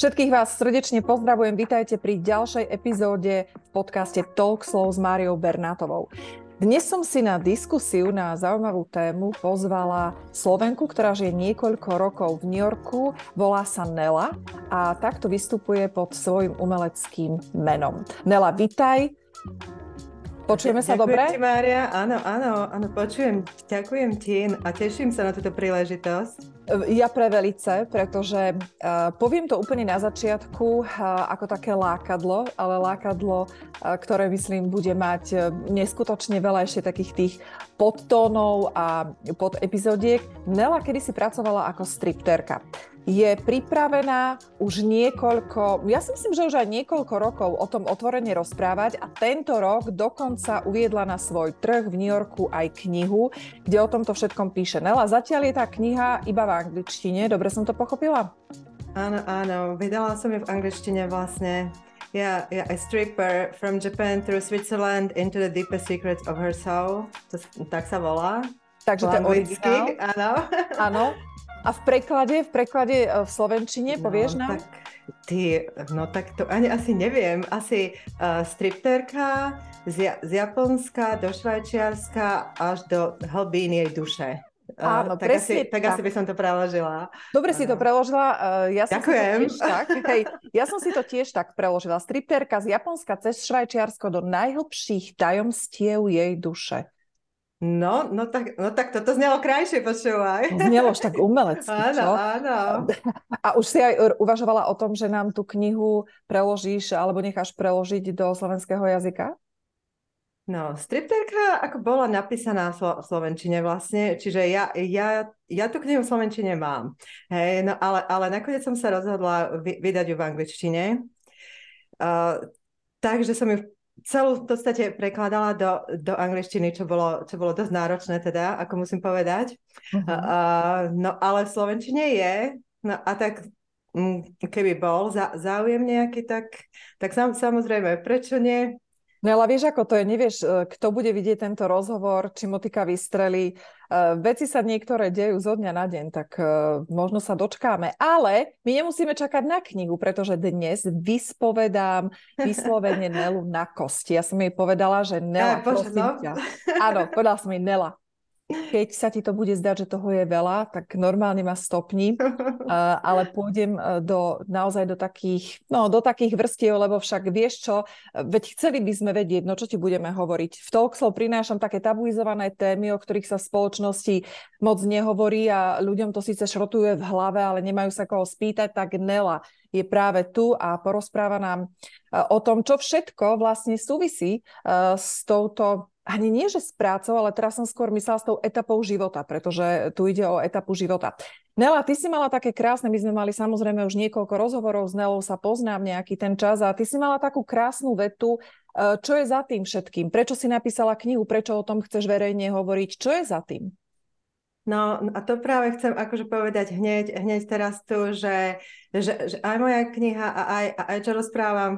Všetkých vás srdečne pozdravujem, vítajte pri ďalšej epizóde v podcaste Talk Slow s Máriou Bernátovou. Dnes som si na diskusiu na zaujímavú tému pozvala Slovenku, ktorá žije niekoľko rokov v New Yorku, volá sa Nela a takto vystupuje pod svojim umeleckým menom. Nela, vitaj. Počujeme sa Ďakujem dobre? Ti, Mária. Áno, áno, áno, počujem. Ďakujem ti a teším sa na túto príležitosť. Ja pre velice, pretože uh, poviem to úplne na začiatku uh, ako také lákadlo, ale lákadlo, uh, ktoré myslím bude mať uh, neskutočne veľa ešte takých tých podtónov a podepizodiek. Nela kedy si pracovala ako stripterka je pripravená už niekoľko, ja si myslím, že už aj niekoľko rokov o tom otvorene rozprávať a tento rok dokonca uviedla na svoj trh v New Yorku aj knihu, kde o tomto všetkom píše. Nela, zatiaľ je tá kniha iba v angličtine, dobre som to pochopila? Áno, áno, vydala som ju v angličtine vlastne. Yeah, yeah, a stripper from Japan through Switzerland into the deepest secrets of her soul. To, tak sa volá. Takže to je originál. Áno. Áno. A v preklade, v preklade e, v slovenčine, no, povieš nám? Tak, ty, no tak to ani asi neviem. Asi uh, stripterka z, z Japonska do Švajčiarska až do hlbín jej duše. Áno, tak presne asi, tak. tak asi by som to preložila. Dobre si to preložila. Ja som Ďakujem. Si to tiež tak, hej, ja som si to tiež tak preložila. Stripterka z Japonska cez Švajčiarsko do najhlbších tajomstiev jej duše. No, no tak, no tak toto znelo krajšie, počúvaj. Znelo už tak umelecky, Áno, áno. A už si aj uvažovala o tom, že nám tú knihu preložíš alebo necháš preložiť do slovenského jazyka? No, stripterka ako bola napísaná v Slovenčine vlastne, čiže ja, ja, ja tú knihu v Slovenčine mám. Hej, no ale, ale nakoniec som sa rozhodla vydať ju v angličtine. Uh, takže som ju celú v podstate prekladala do, do angličtiny, čo bolo, čo bolo dosť náročné teda, ako musím povedať. Uh-huh. Uh, no ale v slovenčine je, no a tak mm, keby bol za, záujem nejaký, tak, tak sam, samozrejme, prečo nie? No ale vieš, ako to je, nevieš, e, kto bude vidieť tento rozhovor, či motika vystrelí. Uh, veci sa niektoré dejú zo dňa na deň, tak uh, možno sa dočkáme. Ale my nemusíme čakať na knihu, pretože dnes vyspovedám vyslovene Nelu na kosti. Ja som jej povedala, že Nela, ja, prosím no. ťa. Áno, povedala som jej Nela, keď sa ti to bude zdať, že toho je veľa, tak normálne ma stopni, ale pôjdem do, naozaj do takých, no, do takých vrstiev, lebo však vieš čo, veď chceli by sme vedieť, no čo ti budeme hovoriť. V Talkslow prinášam také tabuizované témy, o ktorých sa v spoločnosti moc nehovorí a ľuďom to síce šrotuje v hlave, ale nemajú sa koho spýtať, tak Nela je práve tu a porozpráva nám o tom, čo všetko vlastne súvisí s touto ani nie, že s prácou, ale teraz som skôr myslela s tou etapou života, pretože tu ide o etapu života. Nela, ty si mala také krásne, my sme mali samozrejme už niekoľko rozhovorov s Nelou, sa poznám nejaký ten čas a ty si mala takú krásnu vetu, e, čo je za tým všetkým? Prečo si napísala knihu? Prečo o tom chceš verejne hovoriť? Čo je za tým? No a to práve chcem akože povedať hneď, hneď teraz tu, že, že, že aj moja kniha a aj, aj čo rozprávam,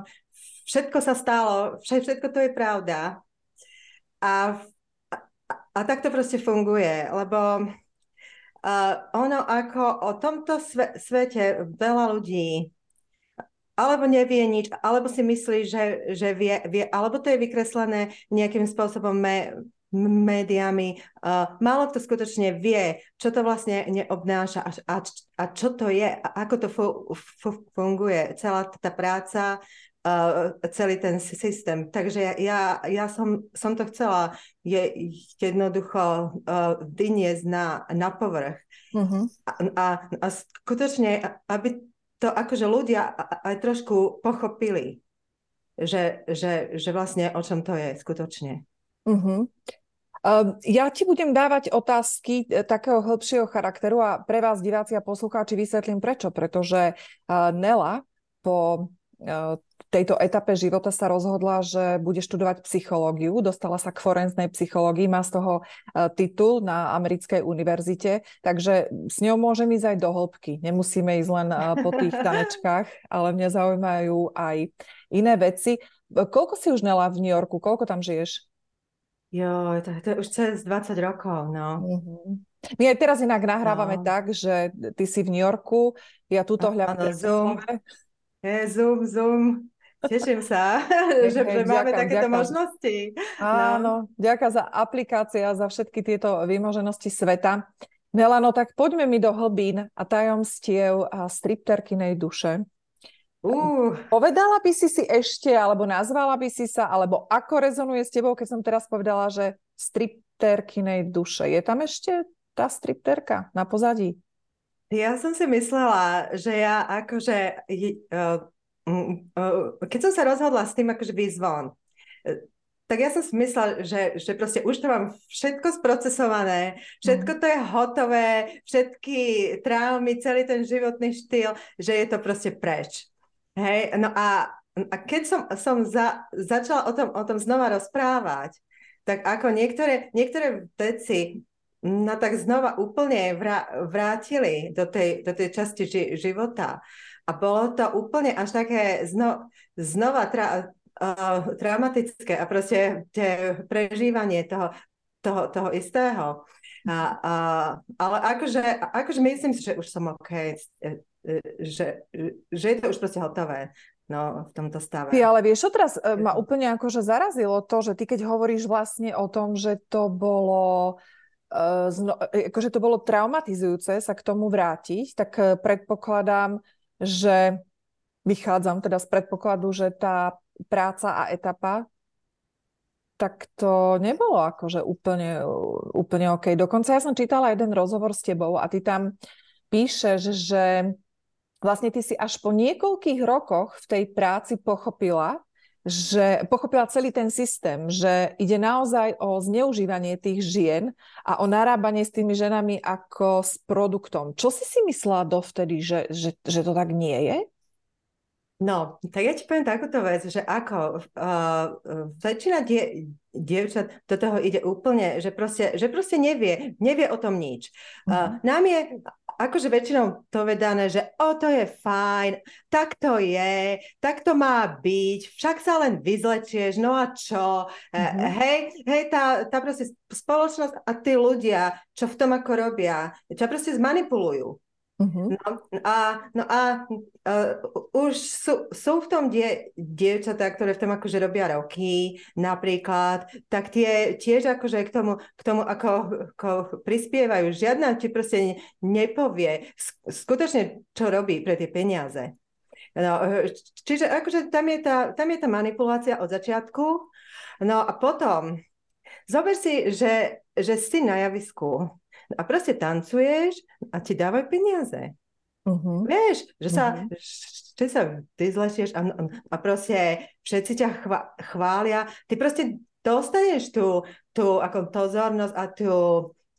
všetko sa stalo, všetko to je pravda. A, a, a tak to proste funguje, lebo uh, ono ako o tomto sve, svete veľa ľudí alebo nevie nič, alebo si myslí, že, že vie, vie, alebo to je vykreslené nejakým spôsobom me, médiami. Uh, málo kto skutočne vie, čo to vlastne neobnáša a, a, a čo to je, a ako to fu, fu, funguje. Celá tá práca, celý ten systém. Takže ja, ja som, som to chcela je jednoducho uh, vyniesť na, na povrch. Uh-huh. A, a, a skutočne, aby to akože ľudia aj trošku pochopili, že, že, že vlastne o čom to je skutočne. Uh-huh. Uh, ja ti budem dávať otázky e, takého hĺbšieho charakteru a pre vás, diváci a poslucháči, vysvetlím prečo. Pretože Nela po tejto etape života sa rozhodla, že bude študovať psychológiu, dostala sa k forenznej psychológii, má z toho uh, titul na americkej univerzite, takže s ňou môžem ísť aj do hĺbky. Nemusíme ísť len uh, po tých tanečkách, ale mňa zaujímajú aj iné veci. Koľko si už nela v New Yorku? Koľko tam žiješ? Jo, to, to je už cez 20 rokov, no. Uh-huh. My aj teraz inak nahrávame no. tak, že ty si v New Yorku, ja túto hľadám Zoom. Je, zoom, zoom. Teším sa, že, že máme ďaká, takéto ďaká. možnosti. No. Áno, no. ďaká za aplikácia, za všetky tieto výmoženosti sveta. Melano, tak poďme mi do hlbín a tajomstiev a stripterkinej duše. Uh. Povedala by si si ešte, alebo nazvala by si sa, alebo ako rezonuje s tebou, keď som teraz povedala, že stripterkinej duše. Je tam ešte tá stripterka na pozadí? Ja som si myslela, že ja akože uh, Mm, keď som sa rozhodla s tým akože výjsť von, e, tak ja som si myslela, že, že proste už to mám všetko sprocesované, všetko to je hotové, všetky traumy, celý ten životný štýl, že je to proste preč. Hej, no a, a keď som, som za, začala o tom, o tom znova rozprávať, tak ako niektoré, niektoré veci no tak znova úplne vrátili do tej, do tej časti ži, života. A bolo to úplne až také zno, znova tra, uh, traumatické a proste tie prežívanie toho, toho, toho istého. A, a, ale akože, akože myslím si, že už som OK, e, e, že, že je to už proste hotové no, v tomto stave. Ty, ale vieš, čo teraz ma úplne akože zarazilo to, že ty keď hovoríš vlastne o tom, že to bolo zno, akože to bolo traumatizujúce sa k tomu vrátiť, tak predpokladám, že vychádzam teda z predpokladu, že tá práca a etapa tak to nebolo akože úplne, úplne OK. Dokonca ja som čítala jeden rozhovor s tebou a ty tam píšeš, že vlastne ty si až po niekoľkých rokoch v tej práci pochopila, že pochopila celý ten systém, že ide naozaj o zneužívanie tých žien a o narábanie s tými ženami ako s produktom. Čo si si myslela dovtedy, že, že, že to tak nie je? No, tak ja ti poviem takúto vec, že ako uh, väčšina die, dievčat do toho ide úplne, že proste, že proste nevie, nevie o tom nič. Uh, nám je akože väčšinou to vedané, že o, to je fajn, tak to je, tak to má byť, však sa len vyzlečieš, no a čo? Mm-hmm. Hej, hej, tá, tá proste spoločnosť a tí ľudia, čo v tom ako robia, ťa proste zmanipulujú. Uh-huh. No a, no a uh, už sú, sú v tom die, dievčatá, ktoré v tom akože robia roky napríklad, tak tie tiež akože k tomu, k tomu ako, ako prispievajú. Žiadna ti proste nepovie skutočne, čo robí pre tie peniaze. No, čiže akože tam je, tá, tam je tá manipulácia od začiatku. No a potom, zober si, že, že si na javisku a proste tancuješ a ti dávajú peniaze. Uh-huh. Vieš, že sa, uh-huh. že sa vyzlešieš a, a proste všetci ťa chva, chvália. Ty proste dostaneš tú, tú ako pozornosť a tú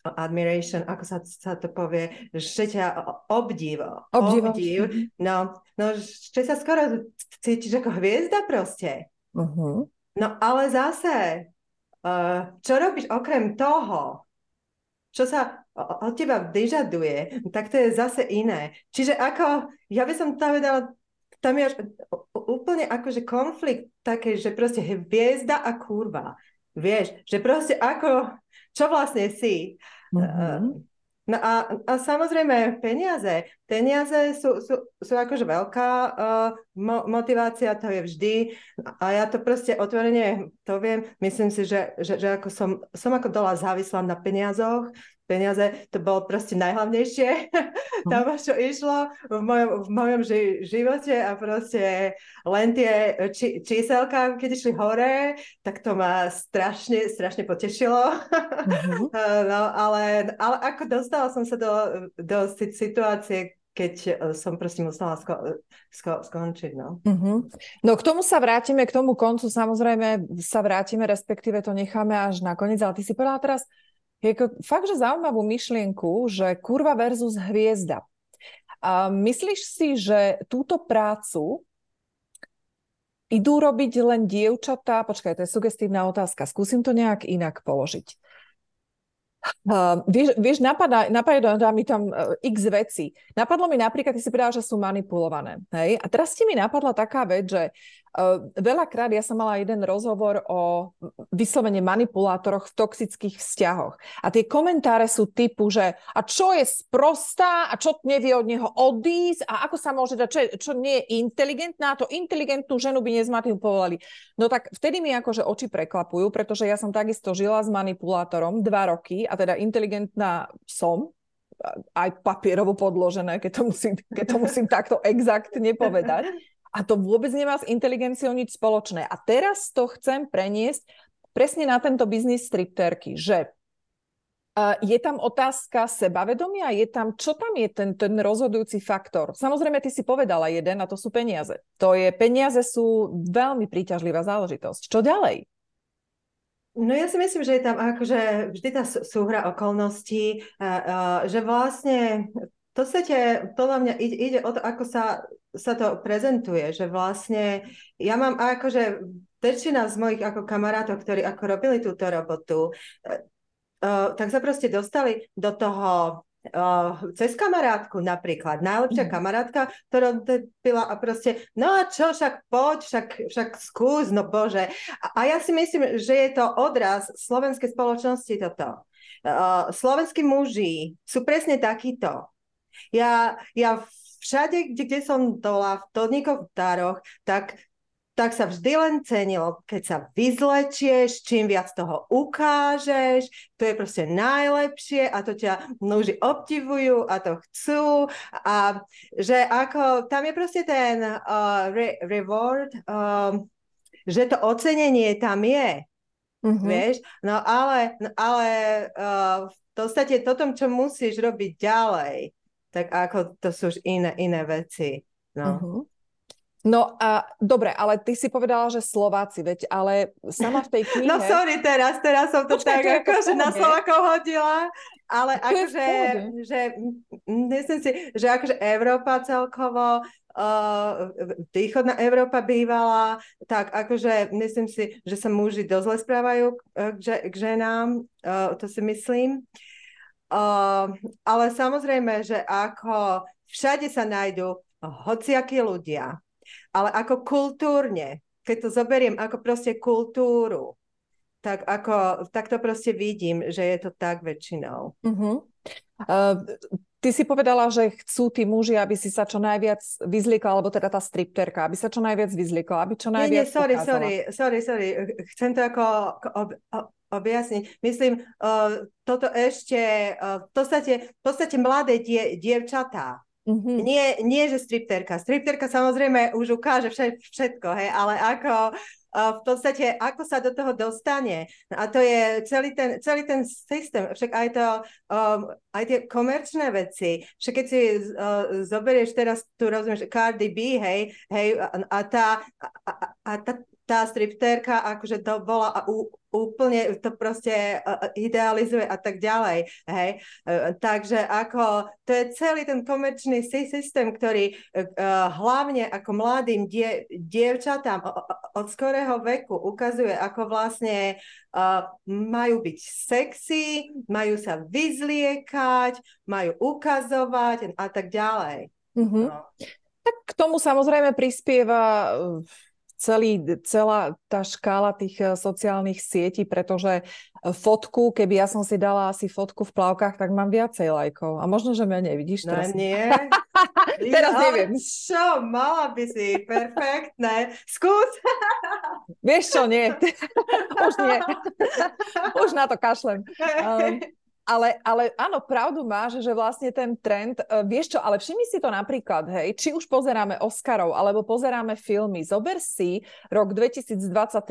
admiration, ako sa, sa to povie, že ťa obdiv, obdiv, obdiv no, no, že sa skoro cítiš ako hviezda proste. Uh-huh. No ale zase, uh, čo robíš okrem toho, čo sa od teba vyžaduje, tak to je zase iné. Čiže ako, ja by som tam vedela, tam je až úplne akože konflikt také, že proste hviezda a kurva. Vieš, že proste ako, čo vlastne si. Mm-hmm. No a, a samozrejme peniaze. Peniaze sú, sú, sú akože veľká uh, mo- motivácia, to je vždy. A ja to proste otvorene to viem. Myslím si, že, že, že ako som, som ako dola závislá na peniazoch peniaze, to bolo proste najhlavnejšie tam, mhm. čo išlo v mojom, v mojom ži- živote a proste len tie či- číselka, keď išli hore, tak to ma strašne, strašne potešilo. Mm-hmm. no, ale, ale ako dostala som sa do, do situácie, keď e, som proste musela sko- sko- skončiť. No. Mm-hmm. no k tomu sa vrátime, k tomu koncu samozrejme sa vrátime, respektíve to necháme až na koniec, ale ty si povedala teraz je fakt, že zaujímavú myšlienku, že kurva versus hviezda. A myslíš si, že túto prácu idú robiť len dievčatá? Počkaj, to je sugestívna otázka. Skúsim to nejak inak položiť. Uh, vieš, vieš napadá, napadá mi tam uh, x veci. Napadlo mi napríklad, ty si povedala, že sú manipulované. Hej? A teraz ti mi napadla taká vec, že veľakrát ja som mala jeden rozhovor o vyslovene manipulátoroch v toxických vzťahoch. A tie komentáre sú typu, že a čo je sprostá a čo nevie od neho odísť a ako sa môže dať, čo, čo nie je inteligentná, to inteligentnú ženu by nezmanipulovali. No tak vtedy mi akože oči preklapujú, pretože ja som takisto žila s manipulátorom dva roky a teda inteligentná som, aj papierovo podložené, keď to musím, keď to musím takto exaktne povedať. A to vôbec nemá s inteligenciou nič spoločné. A teraz to chcem preniesť presne na tento biznis stripterky, že je tam otázka sebavedomia, je tam, čo tam je ten, ten rozhodujúci faktor? Samozrejme, ty si povedala jeden a to sú peniaze. To je, peniaze sú veľmi príťažlivá záležitosť. Čo ďalej? No ja si myslím, že je tam akože vždy tá súhra okolností, že vlastne v podstate podľa mňa ide, ide o to, ako sa, sa to prezentuje, že vlastne ja mám akože väčšina z mojich ako kamarátov, ktorí ako robili túto robotu, e, e, tak sa proste dostali do toho uh, cez kamarátku napríklad, najlepšia mm. kamarátka, ktorá byla a proste, no a čo, však poď, však, však skús, no bože. A, a ja si myslím, že je to odraz slovenskej spoločnosti toto. Uh, slovenskí muži sú presne takíto. Ja, ja všade, kde, kde som dola, v todníkoch, v daroch, tak tak sa vždy len cenilo, keď sa vyzlečieš, čím viac toho ukážeš, to je proste najlepšie a to ťa muži obdivujú a to chcú. A že ako, tam je proste ten uh, re- reward, uh, že to ocenenie tam je, mm-hmm. vieš, no ale, no ale uh, v podstate toto, čo musíš robiť ďalej, tak ako to sú už iné, iné veci. No. Mm-hmm. No a dobre, ale ty si povedala, že Slováci, veď, ale sama v tej knihe... No sorry teraz, teraz som to Počkaj, tak akože na Slovákov hodila, ale to akože, že, myslím si, že akože Európa celkovo, uh, východná Európa bývala, tak akože myslím si, že sa muži dosť zle správajú k, k ženám, uh, to si myslím. Uh, ale samozrejme, že ako všade sa nájdú hociakí ľudia, ale ako kultúrne, keď to zoberiem ako proste kultúru, tak, ako, tak to proste vidím, že je to tak väčšinou. Uh-huh. Uh, ty si povedala, že chcú tí muži, aby si sa čo najviac vyzliekla, alebo teda tá stripterka, aby sa čo najviac vyzliekla, aby čo najviac Nie, nie, sorry, sorry, sorry, sorry. Chcem to ako, ob, objasniť. Myslím, uh, toto ešte, uh, v, podstate, v podstate mladé die, dievčatá, Mm-hmm. Nie, nie, že stripterka. Stripterka samozrejme už ukáže všetko, hej, ale ako v podstate, ako sa do toho dostane. A to je celý ten, celý ten systém. Však aj to, um, aj tie komerčné veci. Však keď si uh, zoberieš teraz, tu rozumieš, Cardi B, hej, hej, a, a tá, a, a, a tá, tá stripterka akože to bola u, úplne to proste idealizuje a tak ďalej. Hej? E, takže ako to je celý ten komerčný systém, ktorý hlavne ako mladým die, dievčatám od skorého veku ukazuje, ako vlastne majú byť sexy, majú sa vyzliekať, majú ukazovať a tak ďalej. Mm-hmm. No. Tak k tomu samozrejme prispieva celý, celá tá škála tých eh, sociálnych sietí, pretože eh, fotku, keby ja som si dala asi fotku v plavkách, tak mám viacej lajkov. A možno, že menej, vidíš? No teraz... nie. teraz neviem. Čo, mala by si, perfektné. Skús. Vieš čo, nie. Už nie. Už na to kašlem. Um, ale, ale áno, pravdu máš, že vlastne ten trend, uh, vieš čo, ale všimni si to napríklad, hej, či už pozeráme Oscarov, alebo pozeráme filmy, zober si, rok 2023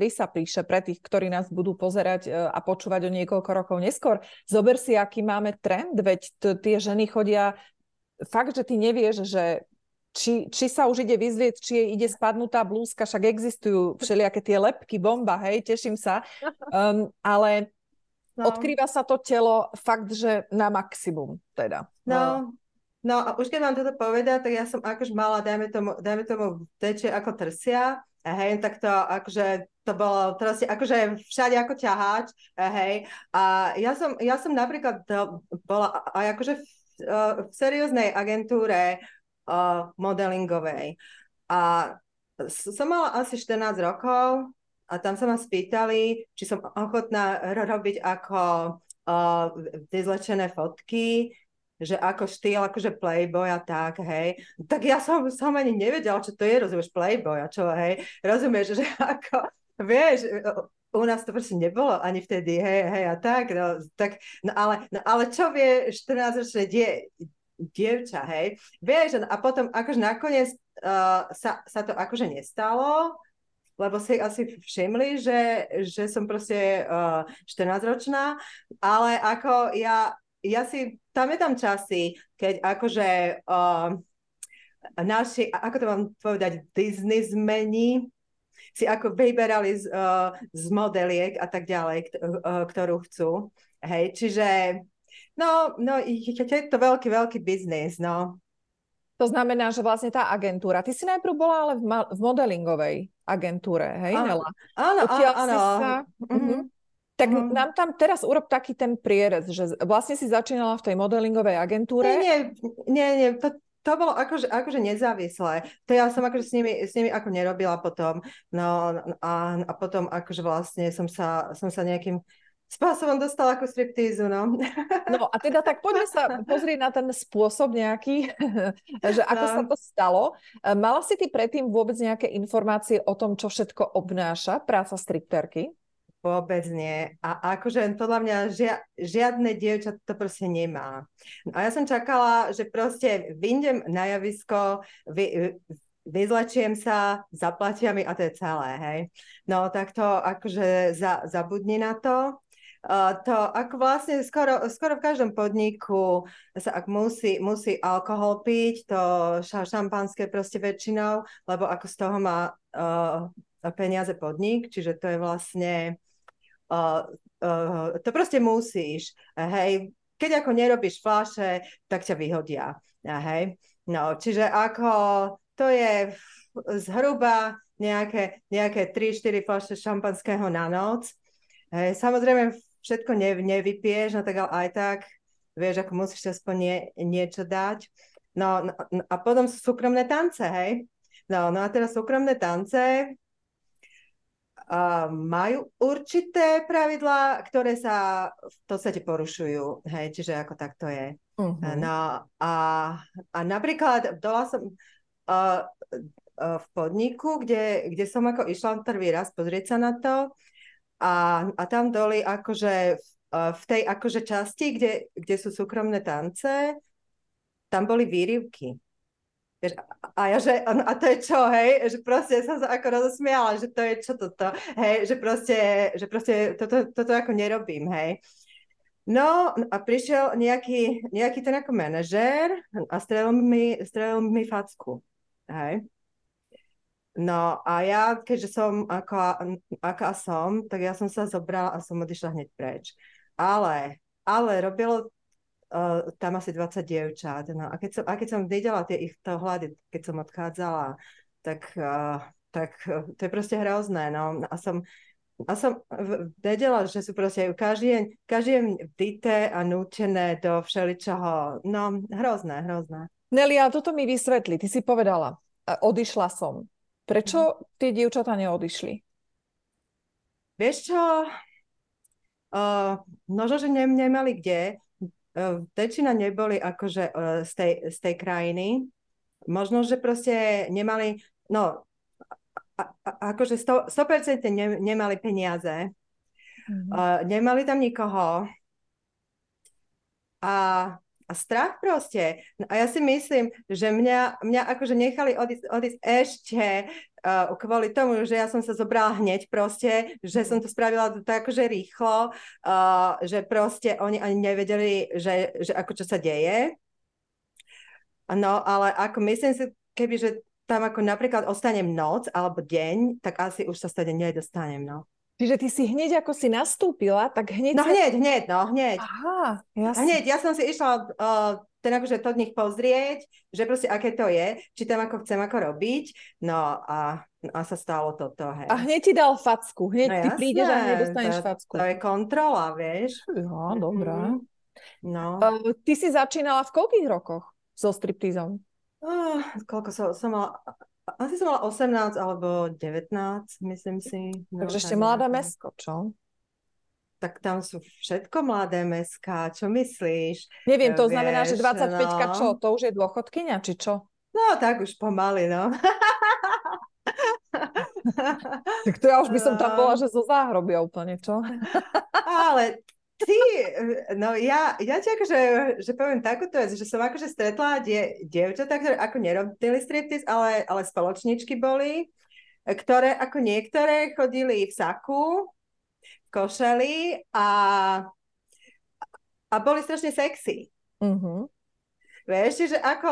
sa píše pre tých, ktorí nás budú pozerať uh, a počúvať o niekoľko rokov neskôr, zober si, aký máme trend, veď t- tie ženy chodia, fakt, že ty nevieš, že či, či sa už ide vyzrieť, či jej ide spadnutá blúzka, však existujú všelijaké tie lepky, bomba, hej, teším sa, um, ale No. Odkrýva sa to telo fakt, že na maximum teda. No, no a už keď mám toto povedať, tak ja som akož mala, dajme tomu, dajme tomu teče ako trsia, hej, tak to akože to bolo proste akože všade ako ťaháč, hej. A ja som, ja som napríklad bola aj akože v, v serióznej agentúre uh, modelingovej. A som mala asi 14 rokov a tam sa ma spýtali, či som ochotná robiť ako uh, vyzlečené fotky, že ako štýl, akože playboy a tak, hej. Tak ja som, som ani nevedela, čo to je, rozumieš, playboy a čo, hej. Rozumieš, že ako, vieš, u nás to proste nebolo ani vtedy, hej, hej, a tak, no, tak, no ale, no, ale čo vie 14-ročné die, dievča, hej, vieš, a potom akože nakoniec uh, sa, sa to akože nestalo, lebo si asi všimli, že, že som proste uh, 14-ročná, ale ako ja, ja si, tam je tam časy, keď akože uh, naši, ako to mám povedať, biznismeni, si ako vyberali z, uh, z modeliek a tak ďalej, uh, ktorú chcú. Hej, čiže no, no, je to veľký, veľký biznis, no. To znamená, že vlastne tá agentúra, ty si najprv bola ale v, ma- v modelingovej agentúre, hej, áno, Nela? Áno, áno. Sa... Mm-hmm. Tak uh-huh. nám tam teraz urob taký ten prierez, že vlastne si začínala v tej modelingovej agentúre. Nie, nie, nie, nie to, to bolo akože, akože nezávislé. To ja som akože s nimi, s nimi ako nerobila potom. No a, a potom akože vlastne som sa, som sa nejakým spôsobom dostala ako striptízu, no. No a teda tak poďme sa pozrieť na ten spôsob nejaký, že ako no. sa to stalo. Mala si ty predtým vôbec nejaké informácie o tom, čo všetko obnáša práca stripterky? Vôbec nie. A akože podľa mňa žia, žiadne dievča to proste nemá. A ja som čakala, že proste vyjdem na javisko, vy, vyzlečiem sa, zaplatia mi a to je celé, hej. No tak to akože za, zabudni na to. To ako vlastne skoro, skoro v každom podniku sa ak musí, musí alkohol piť, to šampanské proste väčšinou, lebo ako z toho má uh, peniaze podnik, čiže to je vlastne uh, uh, to proste musíš, hej, keď ako nerobíš flaše, tak ťa vyhodia, hej. No, čiže ako to je zhruba nejaké, nejaké 3-4 flaše šampanského na noc. Samozrejme, všetko ne, nevypieš, no tak ale aj tak, vieš, ako musíš aspoň nie, niečo dať. No, no, no a potom sú súkromné tance, hej. No, no a teraz súkromné tance, uh, majú určité pravidlá, ktoré sa v podstate porušujú. Hej, čiže ako tak to je. Uh-huh. No a, a napríklad dola som uh, uh, v podniku, kde, kde som ako išla prvý raz pozrieť sa na to a, a tam doli akože v tej akože časti, kde, kde sú súkromné tance, tam boli výrivky. A ja, že, a to je čo, hej, že proste som sa ako rozosmiala, že to je čo toto, hej, že proste, že proste toto, toto ako nerobím, hej. No a prišiel nejaký, nejaký ten ako manažér a strelil mi, strelil mi facku, hej. No a ja, keďže som ako, aká som, tak ja som sa zobrala a som odišla hneď preč. Ale, ale robilo uh, tam asi 20 dievčat. No a keď som, a keď som videla tie ich to hľady, keď som odchádzala, tak, uh, tak uh, to je proste hrozné. No. A som, a som vedela, že sú proste každý deň, každý deň vdité a nútené do všeličoho. No, hrozné, hrozné. Nelia, toto mi vysvetli. Ty si povedala, odišla som. Prečo tie dievčatá neodišli? Vieš čo? Uh, možno, že ne, nemali kde. Ehm, väčšina neboli akože e, z tej, z tej krajiny. Možno, že proste nemali, no, a, a, akože 100%, 100% ne, nemali peniaze. Mm-hmm. Uh, nemali tam nikoho. A, a strach proste. No a ja si myslím, že mňa, mňa akože nechali odísť, odísť ešte uh, kvôli tomu, že ja som sa zobrala hneď proste, že som to spravila tak akože rýchlo, uh, že proste oni ani nevedeli, že, že ako čo sa deje. No, ale ako myslím si, keby, že tam ako napríklad ostanem noc alebo deň, tak asi už sa stade nedostanem, no. Čiže ty si hneď, ako si nastúpila, tak hneď... No hneď, hneď, no, hneď. Aha, jasne. Hneď, ja som si išla uh, ten akože to od nich pozrieť, že proste aké to je, či tam ako chcem ako robiť, no a, a sa stalo toto, hej. A hneď ti dal facku, hneď no, ty jasné, prídeš a hneď dostaneš to, facku. To je kontrola, vieš. Ja, dobrá. Mm-hmm. No. Uh, ty si začínala v koľkých rokoch so striptizom? Uh, koľko som, som mala asi som mala 18 alebo 19, myslím si. No, Takže ešte mladé mesko, čo? tak tam sú všetko mladé meská, čo myslíš? Neviem, to Vieš, znamená, že 25 no. čo, to už je dôchodkynia, či čo? No, tak už pomaly, no. tak to ja už by som tam bola, že zo záhrobia úplne, čo? Ale ty, no ja, ja ti akože, že poviem takúto vec, že som akože stretla die, dievčatá, ktoré ako nerobili striptease, ale, ale spoločničky boli, ktoré ako niektoré chodili v saku, košeli a, a boli strašne sexy. Uh-huh. Vieš, že ako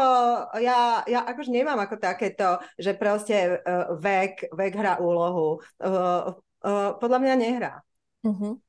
ja, ja akože nemám ako takéto, že proste uh, vek, vek hrá úlohu. Uh, uh, podľa mňa nehrá. Uh-huh.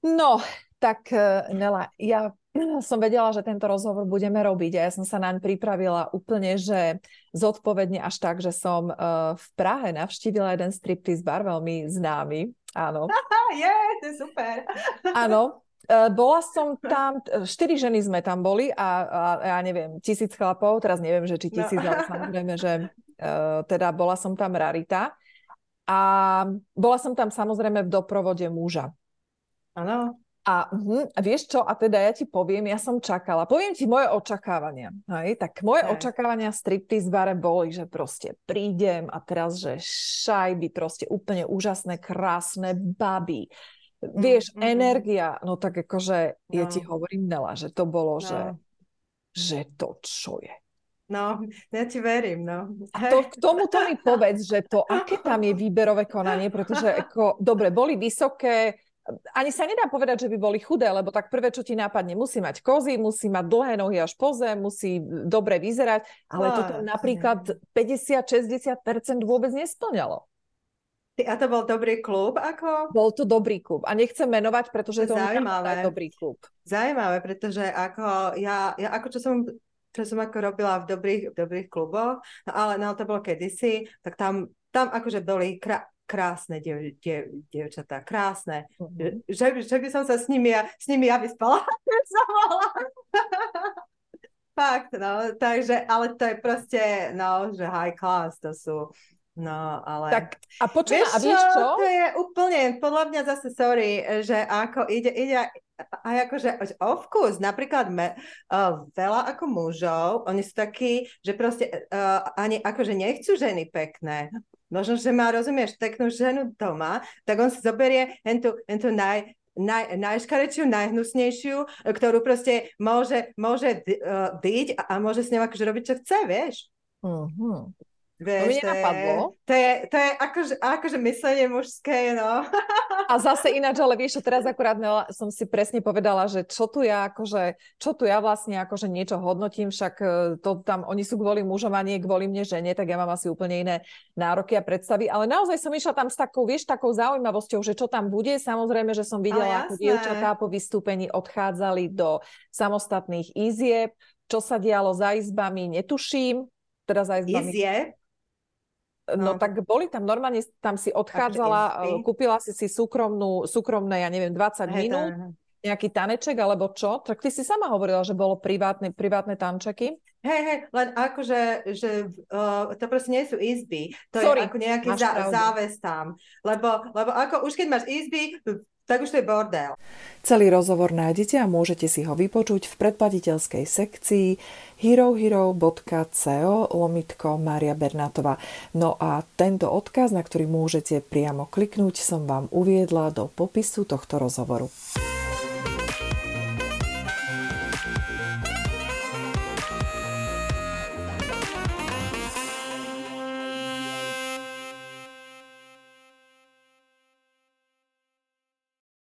No, tak Nela, ja som vedela, že tento rozhovor budeme robiť a ja som sa naň pripravila úplne, že zodpovedne až tak, že som uh, v Prahe navštívila jeden striptease bar, veľmi známy, áno. Je, to je super. Áno, uh, bola som tam, štyri ženy sme tam boli a, a ja neviem, tisíc chlapov, teraz neviem, že či no. tisíc, no. ale samozrejme, že uh, teda bola som tam rarita. A bola som tam samozrejme v doprovode muža. Áno. A, hm, a vieš čo, a teda ja ti poviem, ja som čakala, poviem ti moje očakávania. Hej? Tak moje hej. očakávania striptease bare boli, že proste prídem a teraz, že šajby, proste úplne úžasné, krásne baby. Vieš, mm-hmm. energia, no tak akože, no. ja ti hovorím, Nela, že to bolo, no. že, že to čo je. No, ja ti verím, no. A to, k tomuto mi povedz, že to, aké tam je výberové konanie, pretože ako, dobre, boli vysoké, ani sa nedá povedať, že by boli chudé, lebo tak prvé, čo ti nápadne, musí mať kozy, musí mať dlhé nohy až po zem, musí dobre vyzerať, ale no, toto napríklad 50-60% vôbec nesplňalo. A to bol dobrý klub? Ako? Bol to dobrý klub. A nechcem menovať, pretože to, to je dobrý klub. Zaujímavé, pretože ako ja, ja ako čo som čo som ako robila v dobrých, v dobrých kluboch, no ale no, to bolo kedysi, tak tam, tam akože boli krá, krásne diev, diev, dievčatá, krásne. Uh-huh. Že, že by som sa s nimi, s nimi ja vyspala. Fakt, no, takže, ale to je proste, no, že high class, to sú, no, ale... Tak, a počujem, a vieš čo? To je úplne, podľa mňa zase, sorry, že ako ide, ide aj akože o vkus, napríklad me, uh, veľa ako mužov, oni sú takí, že proste uh, ani akože nechcú ženy pekné, možno, že má, rozumieš, peknú ženu doma, tak on si zoberie tú, tú naj, naj, najškarečiu, najhnusnejšiu, ktorú proste môže, môže byť a, a môže s ňou akože robiť, čo chce, vieš. Uh-huh. Vieš, to, je, to je, to je akože, akože myslenie mužské, no. A zase ináč, ale vieš, teraz akurát som si presne povedala, že čo tu ja akože, čo tu ja vlastne akože niečo hodnotím, však e, to tam, oni sú kvôli mužom a nie kvôli mne žene, tak ja mám asi úplne iné nároky a predstavy, ale naozaj som išla tam s takou, vieš, takou zaujímavosťou, že čo tam bude, samozrejme, že som videla, ako dievčatá po vystúpení odchádzali do samostatných izieb, čo sa dialo za izbami, netuším, teda za izbami. Izie? No, no tak boli tam normálne, tam si odchádzala, eh, kúpila si si súkromnú, súkromné, ja neviem, 20 hey, minút, nejaký taneček alebo čo? Tak ty si sama hovorila, že bolo privátne, privátne tančeky. Hej, hej, len akože, že uh, to proste nie sú izby, to Sorry, je ako nejaký zá, záväz tam, lebo, lebo ako už keď máš izby, tak už to je bordel. Celý rozhovor nájdete a môžete si ho vypočuť v predplatiteľskej sekcii herohero.co lomitko Maria Bernátová. No a tento odkaz, na ktorý môžete priamo kliknúť, som vám uviedla do popisu tohto rozhovoru.